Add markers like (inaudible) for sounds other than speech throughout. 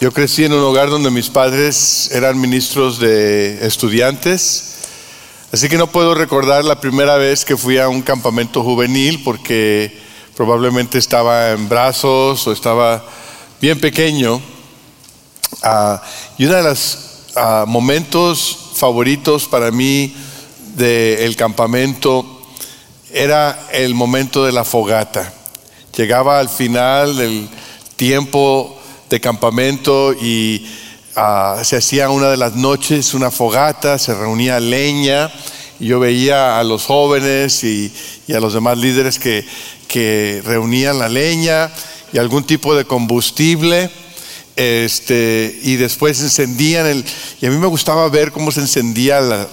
Yo crecí en un hogar donde mis padres eran ministros de estudiantes, así que no puedo recordar la primera vez que fui a un campamento juvenil porque probablemente estaba en brazos o estaba bien pequeño. Ah, y uno de los ah, momentos favoritos para mí del campamento era el momento de la fogata. Llegaba al final del tiempo de campamento y ah, se hacía una de las noches una fogata, se reunía leña y yo veía a los jóvenes y, a los demás líderes que, que, reunían la leña y algún tipo de combustible. Este, y después encendían el, y a mí me gustaba ver cómo se encendía la,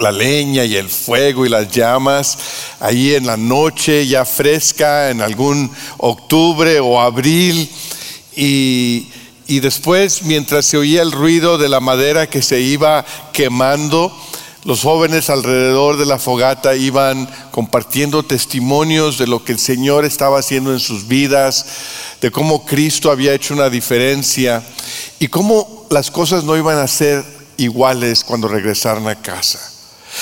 la leña y el fuego y las llamas ahí en la noche ya fresca en algún octubre o abril y, después, mientras se oía el ruido de la madera que se iba quemando, los jóvenes alrededor de la fogata iban compartiendo testimonios de lo que el Señor estaba haciendo en sus vidas, de cómo Cristo había hecho una diferencia y cómo las cosas no iban a ser iguales cuando regresaran a casa.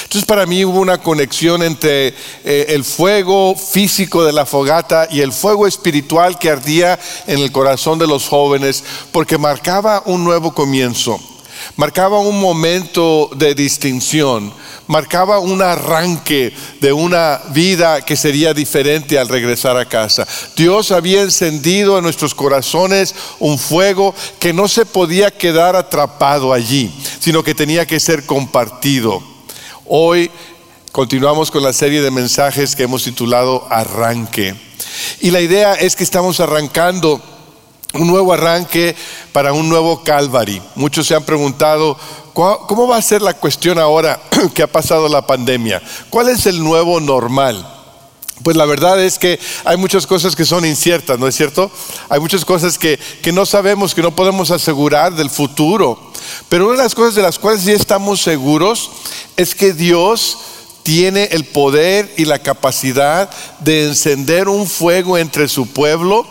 Entonces para mí hubo una conexión entre eh, el fuego físico de la fogata y el fuego espiritual que ardía en el corazón de los jóvenes, porque marcaba un nuevo comienzo, marcaba un momento de distinción, marcaba un arranque de una vida que sería diferente al regresar a casa. Dios había encendido en nuestros corazones un fuego que no se podía quedar atrapado allí, sino que tenía que ser compartido. Hoy continuamos con la serie de mensajes que hemos titulado Arranque. Y la idea es que estamos arrancando un nuevo arranque para un nuevo Calvary. Muchos se han preguntado, ¿cómo va a ser la cuestión ahora (clears throat) que ha pasado la pandemia? ¿Cuál es el nuevo normal? Pues la verdad es que hay muchas cosas que son inciertas, ¿no es cierto? Hay muchas cosas que, que, no sabemos, que no podemos asegurar del futuro. Pero una de las cosas de las cuales sí estamos seguros es que Dios tiene el poder y la capacidad de encender un fuego entre su pueblo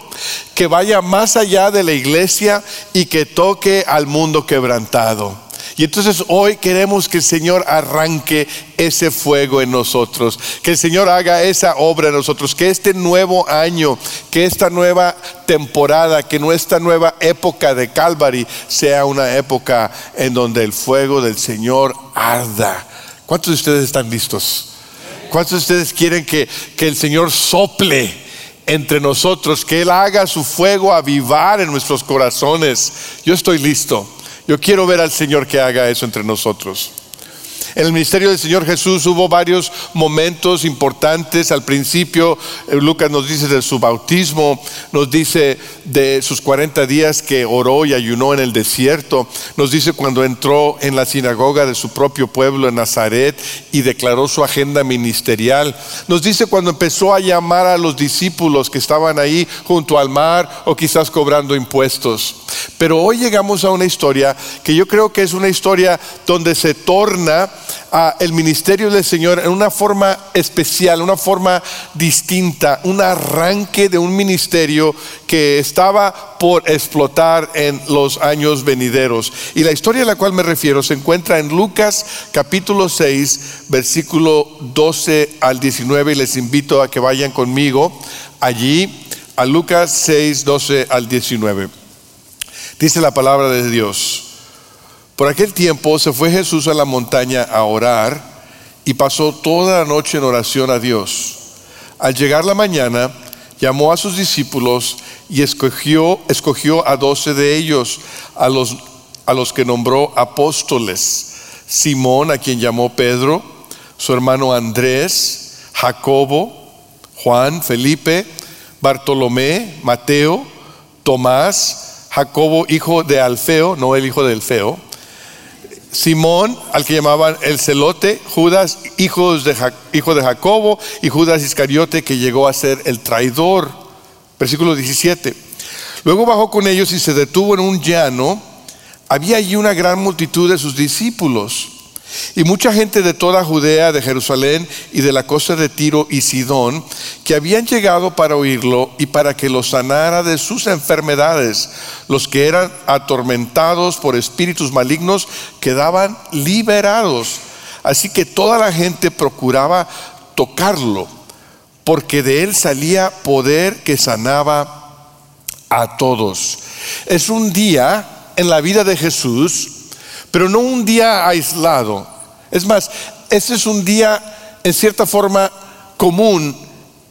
que vaya más allá de la iglesia y que toque al mundo quebrantado. Y entonces hoy queremos que el Señor arranque ese fuego en nosotros, que el Señor haga esa obra en nosotros, que este nuevo año, que esta nueva temporada, que nuestra nueva época de Calvary sea una época en donde el fuego del Señor arda. ¿Cuántos de ustedes están listos? ¿Cuántos de ustedes quieren que, que el Señor sople? entre nosotros, que Él haga su fuego avivar en nuestros corazones. Yo estoy listo. Yo quiero ver al Señor que haga eso entre nosotros. En el ministerio del Señor Jesús hubo varios momentos importantes. Al principio, eh, Lucas nos dice de su bautismo, nos dice de sus 40 días que oró y ayunó en el desierto, nos dice cuando entró en la sinagoga de su propio pueblo en Nazaret y declaró su agenda ministerial, nos dice cuando empezó a llamar a los discípulos que estaban ahí junto al mar o quizás cobrando impuestos. Pero hoy llegamos a una historia que yo creo que es una historia donde se torna el ministerio del Señor en una forma especial, una forma distinta, un arranque de un ministerio que estaba por explotar en los años venideros. Y la historia a la cual me refiero se encuentra en Lucas capítulo 6, versículo 12 al 19 y les invito a que vayan conmigo allí a Lucas 6, 12 al 19. Dice la palabra de Dios. Por aquel tiempo se fue Jesús a la montaña a orar y pasó toda la noche en oración a Dios. Al llegar la mañana, llamó a sus discípulos y escogió, escogió a doce de ellos, a los, a los que nombró apóstoles. Simón, a quien llamó Pedro, su hermano Andrés, Jacobo, Juan, Felipe, Bartolomé, Mateo, Tomás, Jacobo, hijo de Alfeo, no el hijo del Feo, Simón, al que llamaban el celote, Judas, hijo de, hijo de Jacobo, y Judas Iscariote, que llegó a ser el traidor. Versículo 17. Luego bajó con ellos y se detuvo en un llano. Había allí una gran multitud de sus discípulos. Y mucha gente de toda Judea, de Jerusalén y de la costa de Tiro y Sidón, que habían llegado para oírlo y para que lo sanara de sus enfermedades, los que eran atormentados por espíritus malignos, quedaban liberados. Así que toda la gente procuraba tocarlo, porque de él salía poder que sanaba a todos. Es un día en la vida de Jesús, pero no un día aislado. Es más, este es un día en cierta forma común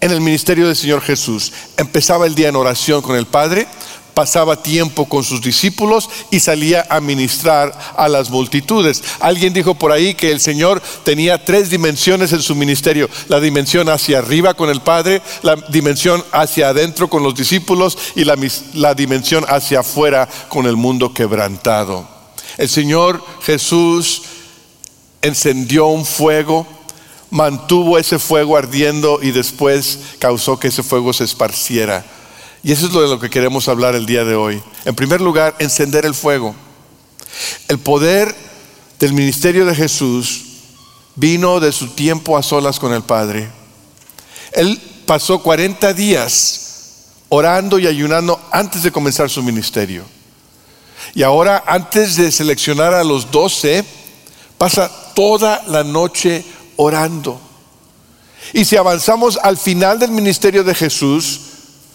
en el ministerio del Señor Jesús. Empezaba el día en oración con el Padre, pasaba tiempo con sus discípulos y salía a ministrar a las multitudes. Alguien dijo por ahí que el Señor tenía tres dimensiones en su ministerio. La dimensión hacia arriba con el Padre, la dimensión hacia adentro con los discípulos y la, la dimensión hacia afuera con el mundo quebrantado. El Señor Jesús encendió un fuego, mantuvo ese fuego ardiendo y después causó que ese fuego se esparciera y eso es lo de lo que queremos hablar el día de hoy. En primer lugar, encender el fuego. El poder del ministerio de Jesús vino de su tiempo a solas con el Padre. Él pasó 40 días orando y ayunando antes de comenzar su ministerio. Y ahora, antes de seleccionar a los doce, pasa toda la noche orando. Y si avanzamos al final del ministerio de Jesús,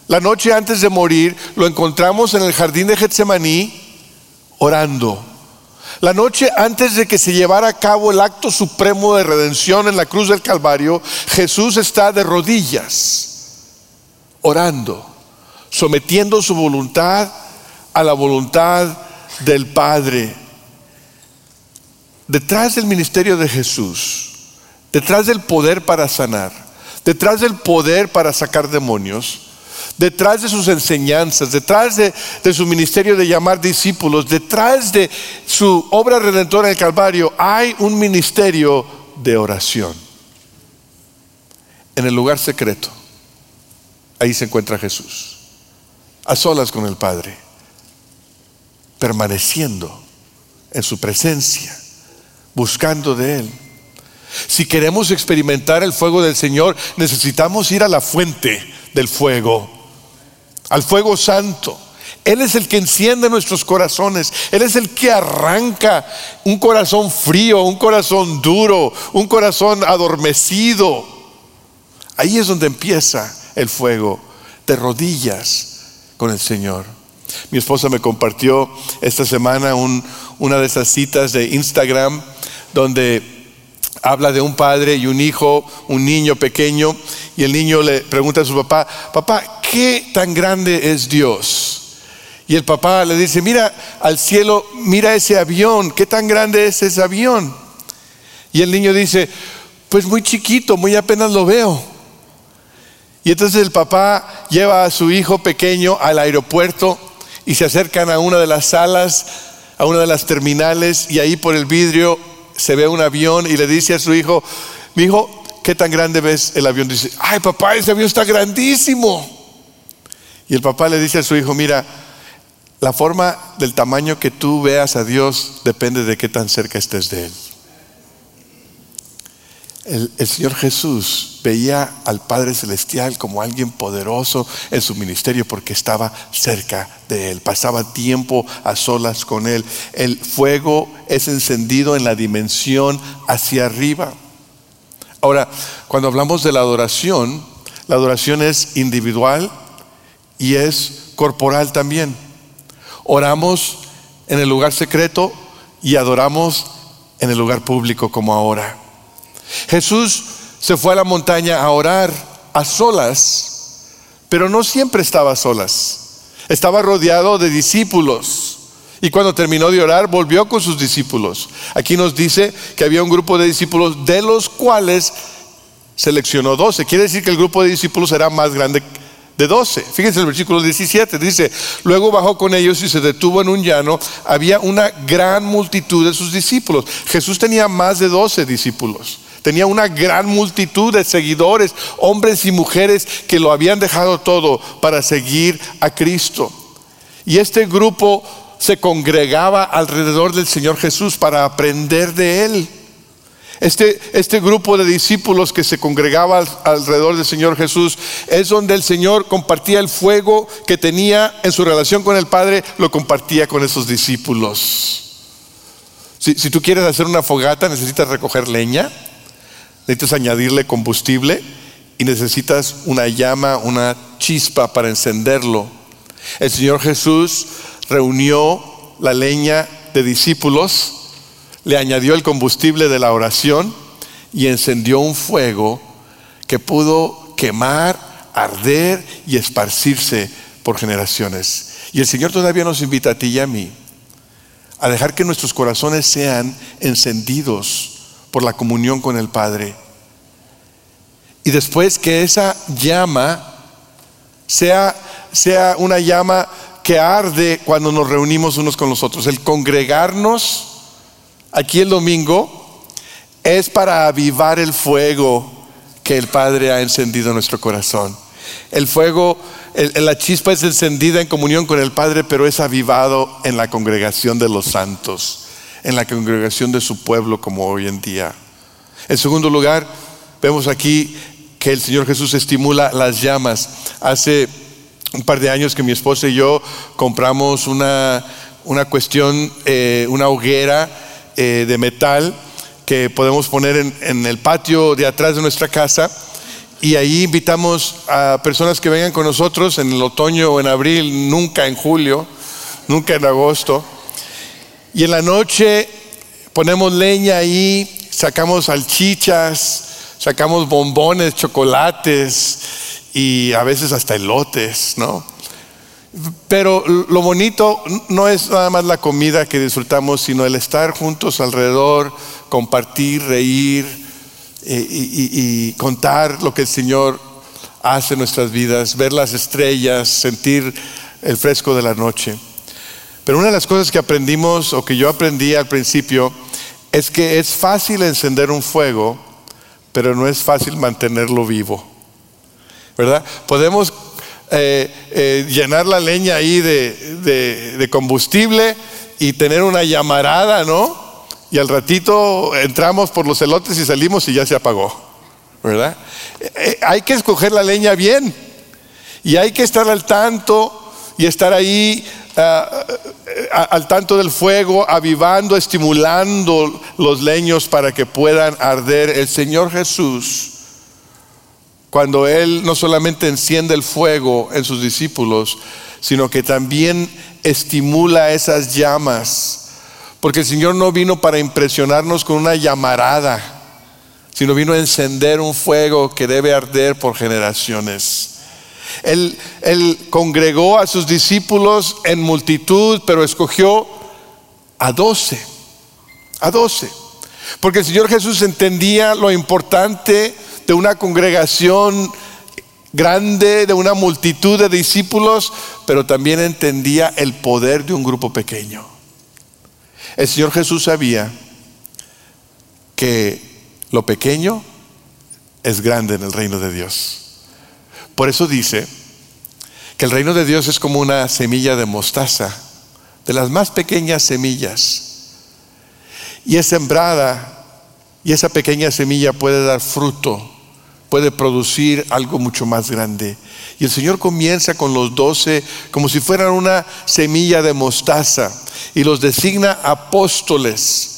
la noche antes de morir lo encontramos en el jardín de Getsemaní orando. La noche antes de que se llevara a cabo el acto supremo de redención en la cruz del Calvario, Jesús está de rodillas orando, sometiendo su voluntad a la voluntad del Padre. Detrás del ministerio de Jesús, detrás del poder para sanar, detrás del poder para sacar demonios, detrás de sus enseñanzas, detrás de, su ministerio de llamar discípulos, detrás de su obra redentora en el Calvario, hay un ministerio de oración. En el lugar secreto, ahí se encuentra Jesús, a solas con el Padre, permaneciendo en su presencia, buscando de Él. Si queremos experimentar el fuego del Señor, necesitamos ir a la fuente del fuego al fuego santo. Él es el que enciende nuestros corazones. Él es el que arranca un corazón frío, un corazón duro, un corazón adormecido. Ahí es donde empieza el fuego, de rodillas con el Señor. Mi esposa me compartió esta semana una de esas citas de Instagram donde habla de un padre y un hijo, un niño pequeño, y el niño le pregunta a su papá, papá, ¿qué tan grande es Dios? Y el papá le dice, mira al cielo, mira ese avión, ¿qué tan grande es ese avión? Y el niño dice, pues muy chiquito, muy apenas lo veo. Y entonces el papá lleva a su hijo pequeño al aeropuerto y se acercan a una de las salas, a una de las terminales, y ahí por el vidrio se ve un avión y le dice a su hijo, mi hijo, ¿qué tan grande ves el avión? Dice, ay papá, ese avión está grandísimo. Y el papá le dice a su hijo, mira, la forma del tamaño que tú veas a Dios depende de qué tan cerca estés de Él. El, Señor Jesús veía al Padre Celestial como alguien poderoso en su ministerio porque estaba cerca de Él, pasaba tiempo a solas con Él. El fuego es encendido en la dimensión hacia arriba. Ahora, cuando hablamos de la adoración, la adoración es individual y es corporal también. Oramos en el lugar secreto y adoramos en el lugar público como ahora. Jesús se fue a la montaña a orar a solas, pero no siempre estaba a solas. Estaba rodeado de discípulos. Y cuando terminó de orar, volvió con sus discípulos. Aquí nos dice que había un grupo de discípulos de los cuales seleccionó doce. Quiere decir que el grupo de discípulos era más grande de doce. Fíjense el versículo 17, dice, luego bajó con ellos y se detuvo en un llano. Había una gran multitud de sus discípulos. Jesús tenía más de doce discípulos. Tenía una gran multitud de seguidores, hombres y mujeres que lo habían dejado todo para seguir a Cristo. Y este grupo se congregaba alrededor del Señor Jesús para aprender de Él. Este, este, grupo de discípulos que se congregaba alrededor del Señor Jesús es donde el Señor compartía el fuego que tenía en su relación con el Padre, lo compartía con esos discípulos. Si, si tú quieres hacer una fogata, necesitas recoger leña, necesitas añadirle combustible y necesitas una llama, una chispa para encenderlo. El Señor Jesús reunió la leña de discípulos le añadió el combustible de la oración y encendió un fuego que pudo quemar, arder y esparcirse por generaciones. Y el Señor todavía nos invita a ti y a mí a dejar que nuestros corazones sean encendidos por la comunión con el Padre. Y después que esa llama sea, sea una llama que arde cuando nos reunimos unos con los otros. El congregarnos aquí el domingo es para avivar el fuego que el Padre ha encendido en nuestro corazón. El fuego, la chispa es encendida en comunión con el Padre, pero es avivado en la congregación de los santos, en la congregación de su pueblo como hoy en día. En segundo lugar, vemos aquí que el Señor Jesús estimula las llamas. Hace un par de años que mi esposa y yo compramos una, una cuestión, eh, una hoguera eh, de metal que podemos poner en, el patio de atrás de nuestra casa y ahí invitamos a personas que vengan con nosotros en el otoño o en abril, nunca en julio, nunca en agosto. Y en la noche ponemos leña ahí, sacamos salchichas, sacamos bombones, chocolates y a veces hasta elotes, ¿no? Pero lo bonito no es nada más la comida que disfrutamos, sino el estar juntos alrededor, compartir, reír eh, y, contar lo que el Señor hace en nuestras vidas, ver las estrellas, sentir el fresco de la noche. Pero una de las cosas que aprendimos o que yo aprendí al principio es que es fácil encender un fuego, pero no es fácil mantenerlo vivo. ¿Verdad? Podemos eh, eh, llenar la leña ahí de, combustible y tener una llamarada, ¿no? Y al ratito entramos por los elotes y salimos y ya se apagó, ¿verdad? Eh, hay que escoger la leña bien y hay que estar al tanto y estar ahí ah, al tanto del fuego, avivando, estimulando los leños para que puedan arder. El Señor Jesús cuando Él no solamente enciende el fuego en sus discípulos, sino que también estimula esas llamas. Porque el Señor no vino para impresionarnos con una llamarada, sino vino a encender un fuego que debe arder por generaciones. Él, congregó a sus discípulos en multitud, pero escogió a doce, a doce. Porque el Señor Jesús entendía lo importante de una congregación grande, de una multitud de discípulos, pero también entendía el poder de un grupo pequeño. El Señor Jesús sabía que lo pequeño es grande en el reino de Dios. Por eso dice que el reino de Dios es como una semilla de mostaza, de las más pequeñas semillas, y es sembrada, y esa pequeña semilla puede dar fruto puede producir algo mucho más grande. Y el Señor comienza con los doce como si fueran una semilla de mostaza y los designa apóstoles.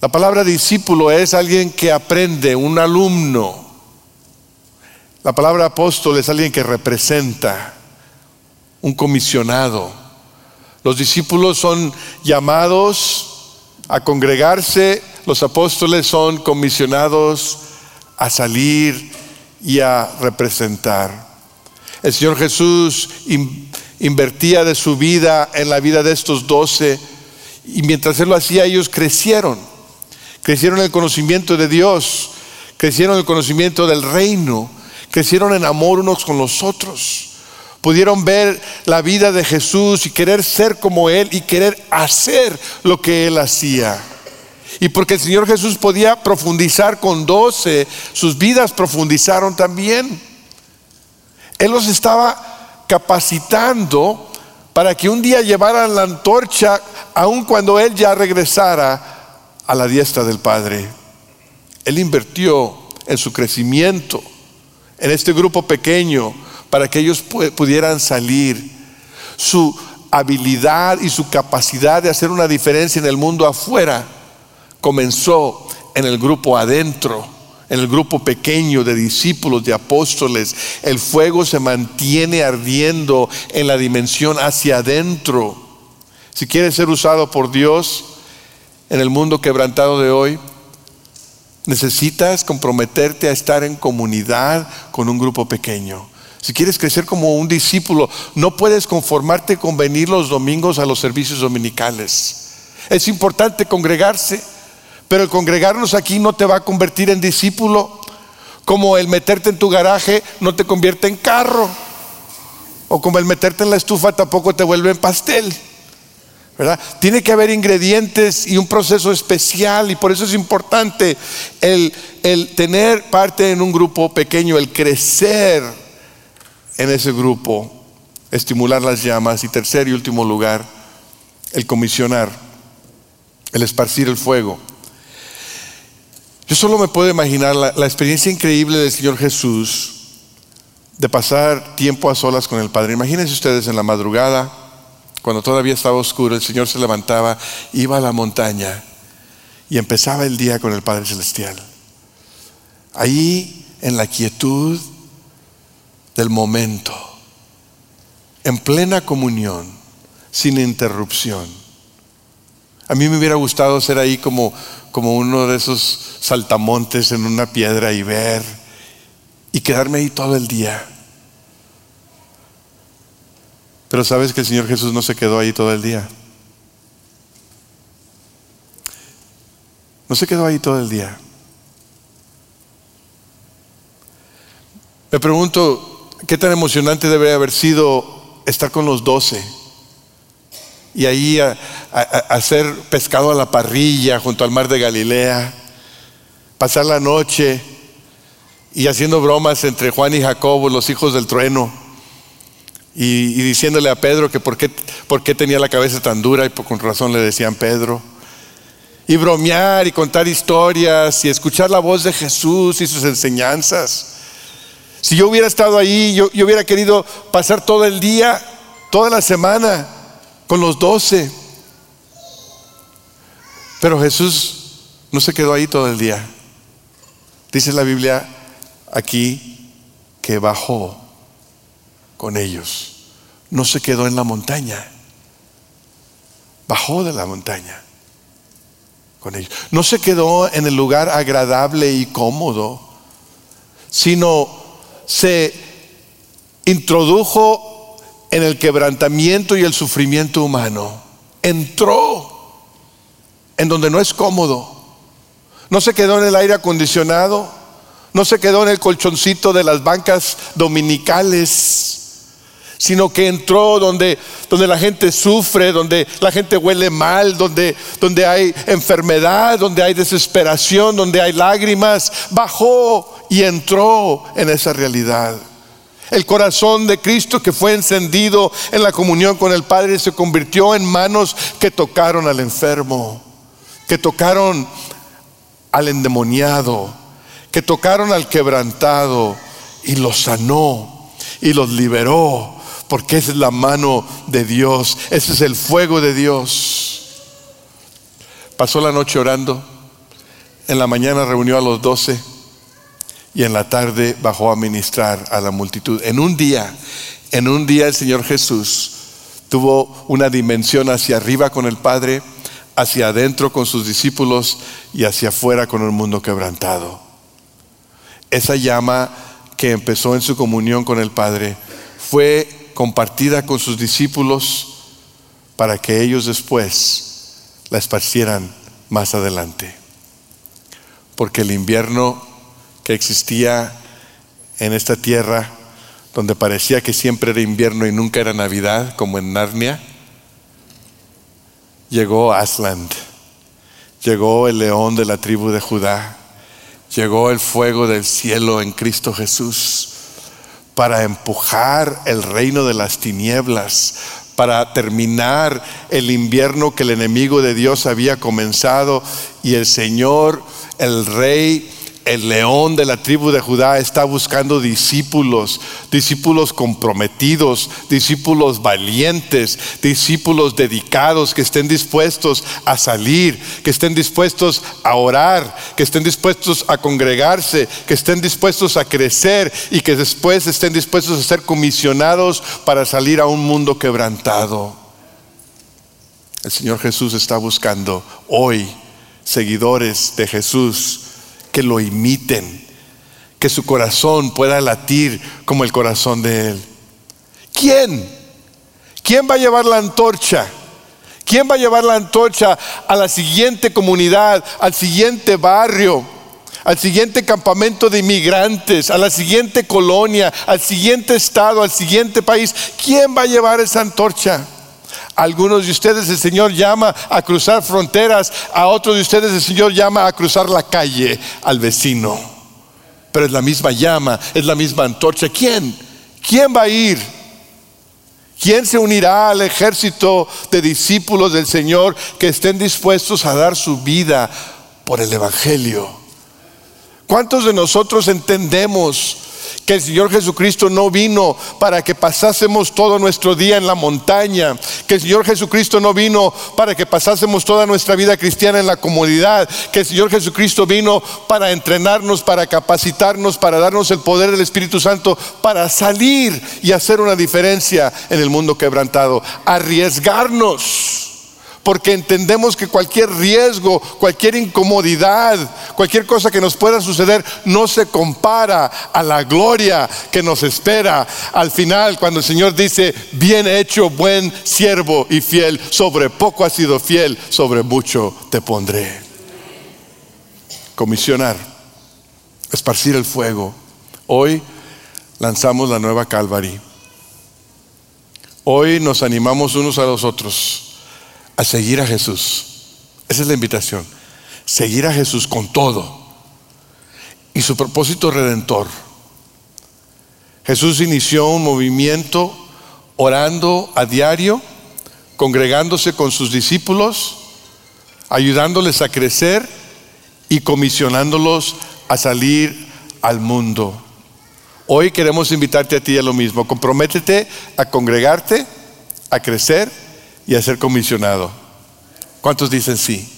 La palabra discípulo es alguien que aprende, un alumno. La palabra apóstol es alguien que representa, un comisionado. Los discípulos son llamados a congregarse, los apóstoles son comisionados a salir y a representar. El Señor Jesús invertía de su vida en la vida de estos doce y mientras Él lo hacía ellos crecieron, crecieron en el conocimiento de Dios, crecieron en el conocimiento del reino, crecieron en amor unos con los otros. Pudieron ver la vida de Jesús y querer ser como Él y querer hacer lo que Él hacía. Y porque el Señor Jesús podía profundizar con doce, sus vidas profundizaron también. Él los estaba capacitando para que un día llevaran la antorcha, aun cuando Él ya regresara a la diestra del Padre. Él invirtió en su crecimiento, en este grupo pequeño, para que ellos pudieran salir. Su habilidad y su capacidad de hacer una diferencia en el mundo afuera comenzó en el grupo adentro, en el grupo pequeño de discípulos, de apóstoles. El fuego se mantiene ardiendo en la dimensión hacia adentro. Si quieres ser usado por Dios en el mundo quebrantado de hoy, necesitas comprometerte a estar en comunidad con un grupo pequeño. Si quieres crecer como un discípulo, no puedes conformarte con venir los domingos a los servicios dominicales. Es importante congregarse, pero el congregarnos aquí no te va a convertir en discípulo, como el meterte en tu garaje no te convierte en carro, o como el meterte en la estufa tampoco te vuelve en pastel. Tiene que haber ingredientes y un proceso especial y por eso es importante el, el tener parte en un grupo pequeño, el crecer en ese grupo, estimular las llamas y tercer y último lugar, el comisionar, el esparcir el fuego. Yo solo me puedo imaginar la, experiencia increíble del Señor Jesús de pasar tiempo a solas con el Padre. Imagínense ustedes en la madrugada, cuando todavía estaba oscuro, el Señor se levantaba, iba a la montaña y empezaba el día con el Padre Celestial. Ahí, en la quietud, del momento, en plena comunión, sin interrupción. A mí me hubiera gustado ser ahí como, como uno de esos saltamontes en una piedra y ver y quedarme ahí todo el día. Pero sabes que el Señor Jesús no se quedó ahí todo el día. No se quedó ahí todo el día. Me pregunto, qué tan emocionante debe haber sido estar con los doce y ahí a, hacer pescado a la parrilla junto al mar de Galilea, pasar la noche y haciendo bromas entre Juan y Jacobo, los hijos del trueno, y, diciéndole a Pedro que por qué, por qué tenía la cabeza tan dura y por, con razón le decían Pedro. Y bromear y contar historias y escuchar la voz de Jesús y sus enseñanzas. Si yo hubiera estado ahí, yo, hubiera querido pasar todo el día, toda la semana con los doce. Pero Jesús no se quedó ahí todo el día. Dice la Biblia aquí que bajó con ellos. No se quedó en la montaña. Bajó de la montaña con ellos. No se quedó en el lugar agradable y cómodo, sino se introdujo en el quebrantamiento y el sufrimiento humano. Entró en donde no es cómodo. No se quedó en el aire acondicionado. No se quedó en el colchoncito de las bancas dominicales sino que entró donde, donde la gente sufre, donde la gente huele mal, donde, donde hay enfermedad, donde hay desesperación, donde hay lágrimas. Bajó y entró en esa realidad. El corazón de Cristo que fue encendido en la comunión con el Padre se convirtió en manos que tocaron al enfermo, que tocaron al endemoniado, que tocaron al quebrantado y los sanó y los liberó porque esa es la mano de Dios, ese es el fuego de Dios. Pasó la noche orando, en la mañana reunió a los doce y en la tarde bajó a ministrar a la multitud. En un día, en un día el Señor Jesús tuvo una dimensión hacia arriba con el Padre, hacia adentro con sus discípulos y hacia afuera con el mundo quebrantado. Esa llama que empezó en su comunión con el Padre fue compartida con sus discípulos para que ellos después la esparcieran más adelante. Porque el invierno que existía en esta tierra, donde parecía que siempre era invierno y nunca era Navidad, como en Narnia, llegó Aslan, llegó el león de la tribu de Judá, llegó el fuego del cielo en Cristo Jesús para empujar el reino de las tinieblas, para terminar el invierno que el enemigo de Dios había comenzado. Y el Señor, el rey, el león de la tribu de Judá está buscando discípulos, discípulos comprometidos, discípulos valientes, discípulos dedicados que estén dispuestos a salir, que estén dispuestos a orar, que estén dispuestos a congregarse, que estén dispuestos a crecer y que después estén dispuestos a ser comisionados para salir a un mundo quebrantado. El Señor Jesús está buscando hoy seguidores de Jesús que lo imiten, que su corazón pueda latir como el corazón de Él. ¿Quién? ¿Quién va a llevar la antorcha? ¿Quién va a llevar la antorcha a la siguiente comunidad, al siguiente barrio, al siguiente campamento de inmigrantes, a la siguiente colonia, al siguiente estado, al siguiente país? ¿Quién va a llevar esa antorcha? Algunos de ustedes el Señor llama a cruzar fronteras, a otros de ustedes el Señor llama a cruzar la calle al vecino. Pero es la misma llama, es la misma antorcha. ¿Quién? ¿Quién va a ir? ¿Quién se unirá al ejército de discípulos del Señor que estén dispuestos a dar su vida por el Evangelio? ¿Cuántos de nosotros entendemos que el Señor Jesucristo no vino para que pasásemos todo nuestro día en la montaña, que el Señor Jesucristo no vino para que pasásemos toda nuestra vida cristiana en la comunidad, que el Señor Jesucristo vino para entrenarnos, para capacitarnos, para darnos el poder del Espíritu Santo, para salir y hacer una diferencia en el mundo quebrantado, arriesgarnos porque entendemos que cualquier riesgo, cualquier incomodidad, cualquier cosa que nos pueda suceder no se compara a la gloria que nos espera al final cuando el Señor dice, bien hecho, buen siervo y fiel, sobre poco has sido fiel, sobre mucho te pondré. Comisionar, esparcir el fuego. Hoy lanzamos la nueva Calvary. Hoy nos animamos unos a los otros a seguir a Jesús. Esa es la invitación. Seguir a Jesús con todo. Y su propósito redentor. Jesús inició un movimiento orando a diario, congregándose con sus discípulos, ayudándoles a crecer y comisionándolos a salir al mundo. Hoy queremos invitarte a ti a lo mismo. Comprométete a congregarte, a crecer y a ser comisionado. ¿Cuántos dicen sí?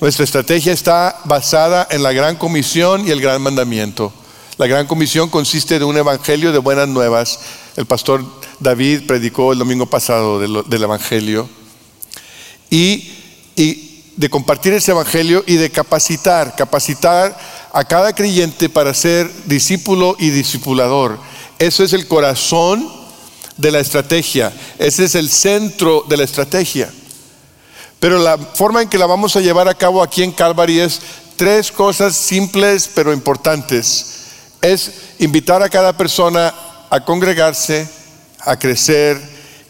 Nuestra estrategia está basada en la gran comisión y el gran mandamiento. La gran comisión consiste de un evangelio de buenas nuevas. El pastor David predicó el domingo pasado del, evangelio. Y, y de compartir ese evangelio y de capacitar, capacitar a cada creyente para ser discípulo y discipulador. Eso es el corazón de la estrategia. Ese es el centro de la estrategia. Pero la forma en que la vamos a llevar a cabo aquí en Calvary es tres cosas simples pero importantes. Es invitar a cada persona a congregarse, a crecer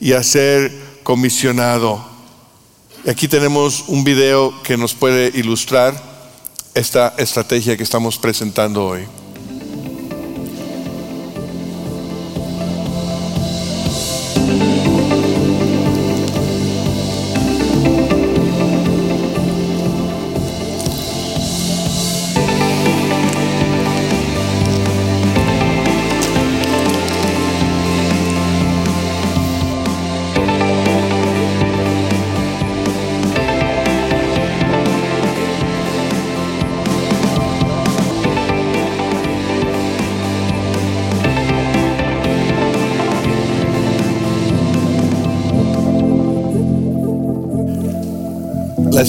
y a ser comisionado. Y aquí tenemos un video que nos puede ilustrar esta estrategia que estamos presentando hoy.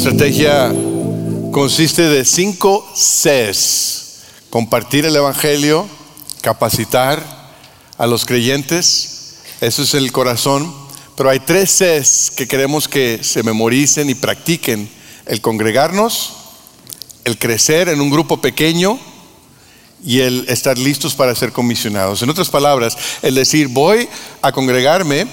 Estrategia consiste de cinco Cs. Compartir el Evangelio, capacitar a los creyentes, eso es el corazón. Pero hay tres Cs que queremos que se memoricen y practiquen. El congregarnos, el crecer en un grupo pequeño y el estar listos para ser comisionados. En otras palabras, el decir, voy a congregarme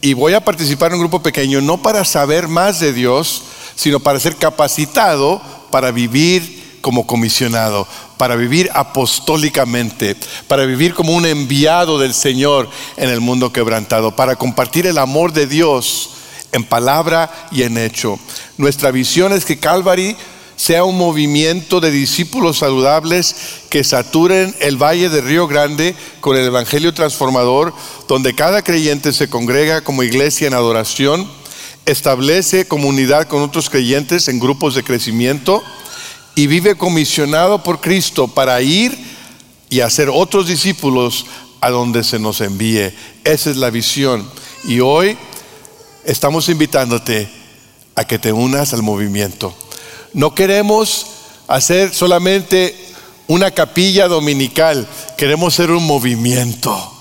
y voy a participar en un grupo pequeño no para saber más de Dios, sino para ser capacitado para vivir como comisionado, para vivir apostólicamente, para vivir como un enviado del Señor en el mundo quebrantado, para compartir el amor de Dios en palabra y en hecho. Nuestra visión es que Calvary sea un movimiento de discípulos saludables que saturen el Valle de Río Grande con el Evangelio transformador, donde cada creyente se congrega como iglesia en adoración, establece comunidad con otros creyentes en grupos de crecimiento y vive comisionado por Cristo para ir y hacer otros discípulos a donde se nos envíe. Esa es la visión. Y hoy estamos invitándote a que te unas al movimiento. No queremos hacer solamente una capilla dominical, queremos ser un movimiento.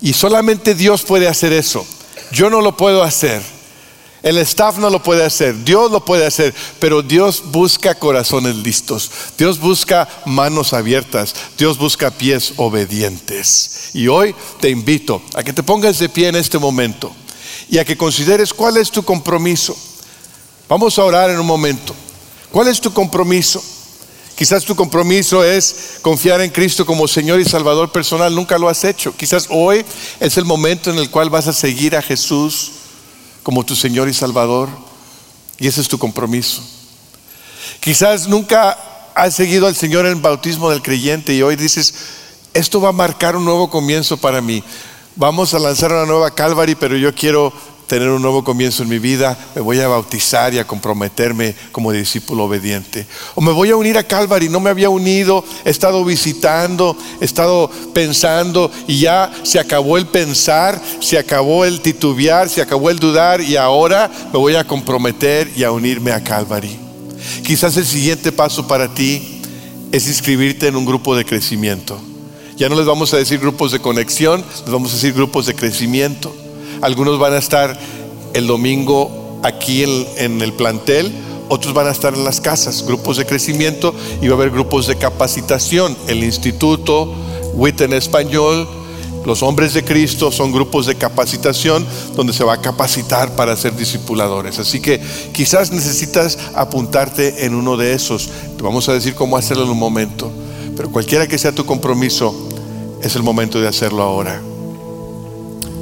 Y solamente Dios puede hacer eso. Yo no lo puedo hacer. El staff no lo puede hacer, Dios lo puede hacer, pero Dios busca corazones listos, Dios busca manos abiertas, Dios busca pies obedientes. Y hoy te invito a que te pongas de pie en este momento y a que consideres cuál es tu compromiso. Vamos a orar en un momento. ¿Cuál es tu compromiso? Quizás tu compromiso es confiar en Cristo como Señor y Salvador personal. Nunca lo has hecho. Quizás hoy es el momento en el cual vas a seguir a Jesús como tu Señor y Salvador. Y ese es tu compromiso. Quizás nunca has seguido al Señor en el bautismo del creyente y hoy dices, esto va a marcar un nuevo comienzo para mí. Vamos a lanzar una nueva Calvary, pero yo quiero tener un nuevo comienzo en mi vida, me voy a bautizar y a comprometerme como discípulo obediente. O me voy a unir a Calvary, no me había unido, he estado visitando, he estado pensando y ya se acabó el pensar, se acabó el titubear, se acabó el dudar y ahora me voy a comprometer y a unirme a Calvary. Quizás el siguiente paso para ti es inscribirte en un grupo de crecimiento. Ya no les vamos a decir grupos de conexión, les vamos a decir grupos de crecimiento. Algunos van a estar el domingo aquí en, el plantel, otros van a estar en las casas, grupos de crecimiento y va a haber grupos de capacitación. El instituto, WIT en español, los hombres de Cristo son grupos de capacitación donde se va a capacitar para ser discipuladores. Así que quizás necesitas apuntarte en uno de esos. Te vamos a decir cómo hacerlo en un momento. Pero cualquiera que sea tu compromiso, es el momento de hacerlo ahora.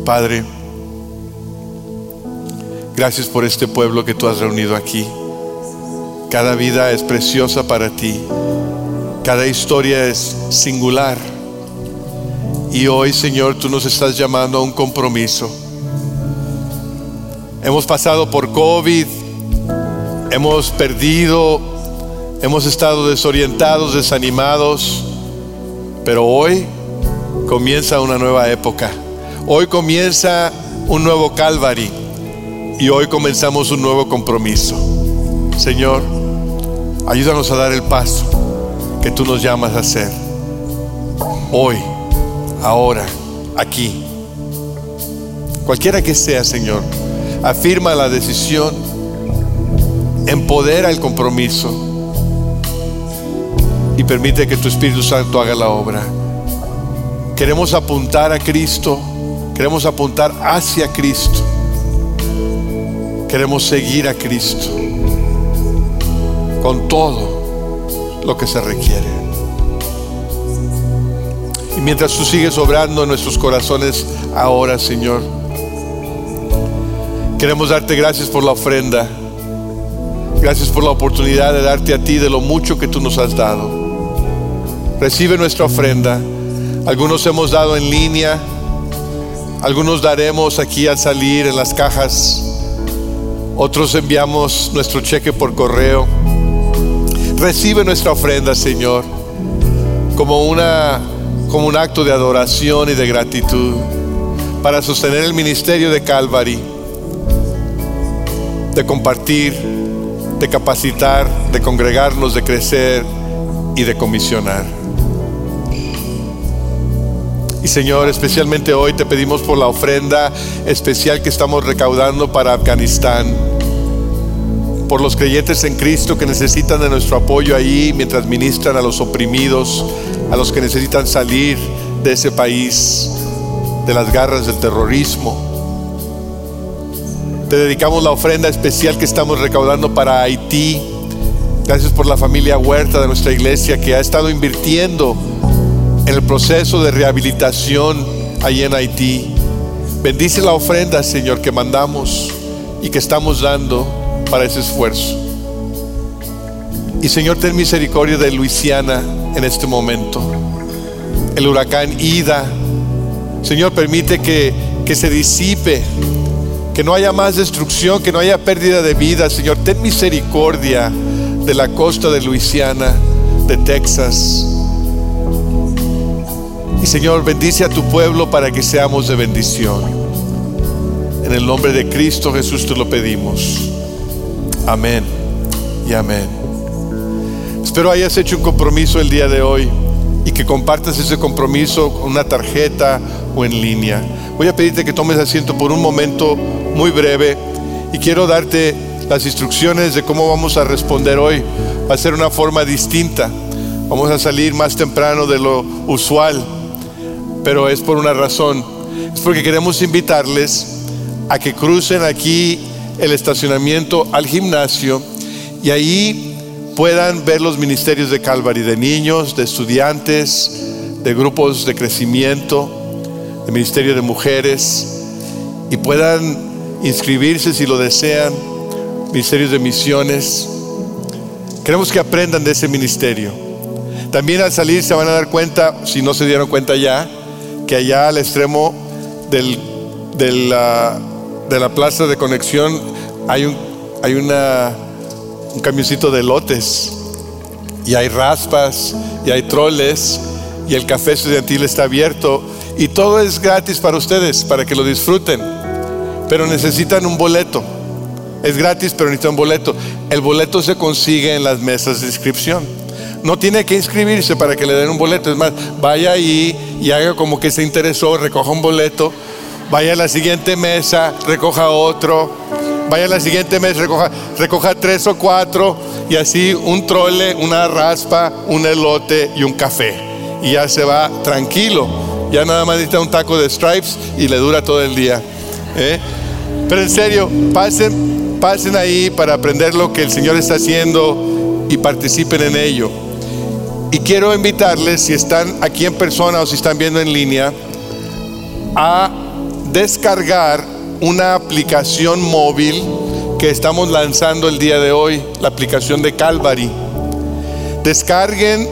Padre, Gracias por este pueblo que tú has reunido aquí. Cada vida es preciosa para ti. Cada historia es singular. Y hoy, Señor, tú nos estás llamando a un compromiso. Hemos pasado por COVID, hemos perdido, hemos estado desorientados, desanimados, pero hoy comienza una nueva época. Hoy comienza un nuevo Calvary y hoy comenzamos un nuevo compromiso. Señor, ayúdanos a dar el paso que tú nos llamas a hacer. Hoy, ahora, aquí. Cualquiera que sea, Señor, afirma la decisión, empodera el compromiso y permite que tu Espíritu Santo haga la obra. Queremos apuntar a Cristo, queremos apuntar hacia Cristo Queremos seguir a Cristo con todo lo que se requiere. Y mientras tú sigues obrando en nuestros corazones ahora, Señor, queremos darte gracias por la ofrenda. Gracias por la oportunidad de darte a ti de lo mucho que tú nos has dado. Recibe nuestra ofrenda. Algunos hemos dado en línea, algunos daremos aquí al salir en las cajas otros enviamos nuestro cheque por correo. Recibe nuestra ofrenda, Señor, como, una, como un acto de adoración y de gratitud para sostener el ministerio de Calvary, de compartir, de capacitar, de congregarnos, de crecer y de comisionar. Y Señor, especialmente hoy te pedimos por la ofrenda especial que estamos recaudando para Afganistán. Por los creyentes en Cristo que necesitan de nuestro apoyo ahí mientras ministran a los oprimidos, a los que necesitan salir de ese país, de las garras del terrorismo. Te dedicamos la ofrenda especial que estamos recaudando para Haití. Gracias por la familia Huerta de nuestra iglesia que ha estado invirtiendo en el proceso de rehabilitación ahí en Haití. Bendice la ofrenda, Señor, que mandamos y que estamos dando para ese esfuerzo. Y Señor, ten misericordia de Luisiana en este momento. El huracán Ida. Señor, permite que, que se disipe, que no haya más destrucción, que no haya pérdida de vida. Señor, ten misericordia de la costa de Luisiana, de Texas. Señor, bendice a tu pueblo para que seamos de bendición. En el nombre de Cristo Jesús te lo pedimos. Amén y amén. Espero hayas hecho un compromiso el día de hoy y que compartas ese compromiso con una tarjeta o en línea. Voy a pedirte que tomes asiento por un momento muy breve y quiero darte las instrucciones de cómo vamos a responder hoy. Va a ser una forma distinta. Vamos a salir más temprano de lo usual pero es por una razón. Es porque queremos invitarles a que crucen aquí el estacionamiento al gimnasio y ahí puedan ver los ministerios de Calvary, de niños, de estudiantes, de grupos de crecimiento, de ministerio de mujeres, y puedan inscribirse si lo desean, ministerios de misiones. Queremos que aprendan de ese ministerio. También al salir se van a dar cuenta, si no se dieron cuenta ya, que allá al extremo del, de, la, plaza de conexión hay un, un camioncito de lotes y hay raspas y hay troles y el café estudiantil está abierto y todo es gratis para ustedes, para que lo disfruten. Pero necesitan un boleto. Es gratis, pero necesitan un boleto. El boleto se consigue en las mesas de inscripción. No tiene que inscribirse para que le den un boleto. Es más, vaya ahí y haga como que se interesó, recoja un boleto. Vaya a la siguiente mesa, recoja otro. Vaya a la siguiente mesa, recoja, recoja tres o cuatro. Y así un trole, una raspa, un elote y un café. Y ya se va tranquilo. Ya nada más necesita un taco de stripes y le dura todo el día. ¿eh? Pero en serio, pasen, pasen ahí para aprender lo que el Señor está haciendo y participen en ello. Y quiero invitarles, si están aquí en persona o si están viendo en línea, a descargar una aplicación móvil que estamos lanzando el día de hoy, la aplicación de Calvary. Descarguen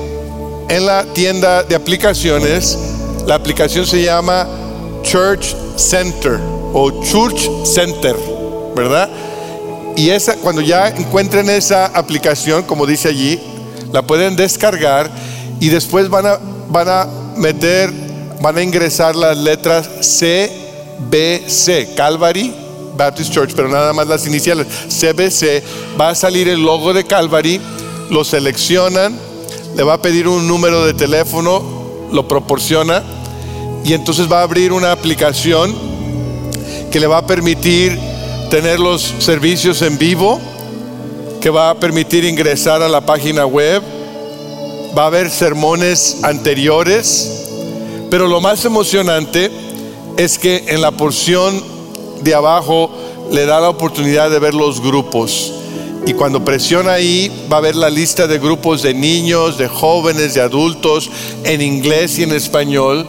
en la tienda de aplicaciones, la aplicación se llama Church Center o Church Center, ¿verdad? Y esa, cuando ya encuentren esa aplicación, como dice allí, la pueden descargar y después van a, van a meter, van a ingresar las letras C, B, C, Calvary Baptist Church, pero nada más las iniciales, CBC, va a salir el logo de Calvary, lo seleccionan, le va a pedir un número de teléfono, lo proporciona y entonces va a abrir una aplicación que le va a permitir tener los servicios en vivo que va a permitir ingresar a la página web. Va a haber sermones anteriores, pero lo más emocionante es que en la porción de abajo le da la oportunidad de ver los grupos. Y cuando presiona ahí va a ver la lista de grupos de niños, de jóvenes, de adultos, en inglés y en español.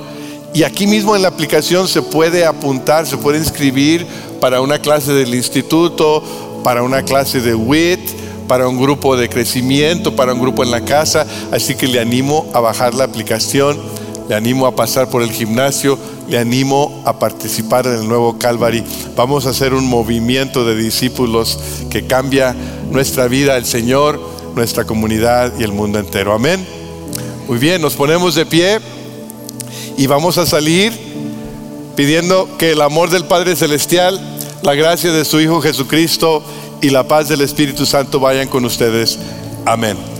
Y aquí mismo en la aplicación se puede apuntar, se puede inscribir para una clase del instituto, para una clase de WIT, para un grupo de crecimiento, para un grupo en la casa. Así que le animo a bajar la aplicación, le animo a pasar por el gimnasio, le animo a participar en el nuevo Calvary. Vamos a hacer un movimiento de discípulos que cambia nuestra vida, el Señor, nuestra comunidad y el mundo entero. Amén. Muy bien, nos ponemos de pie y vamos a salir pidiendo que el amor del Padre Celestial, la gracia de su Hijo Jesucristo, y la paz del Espíritu Santo vayan con ustedes. Amén.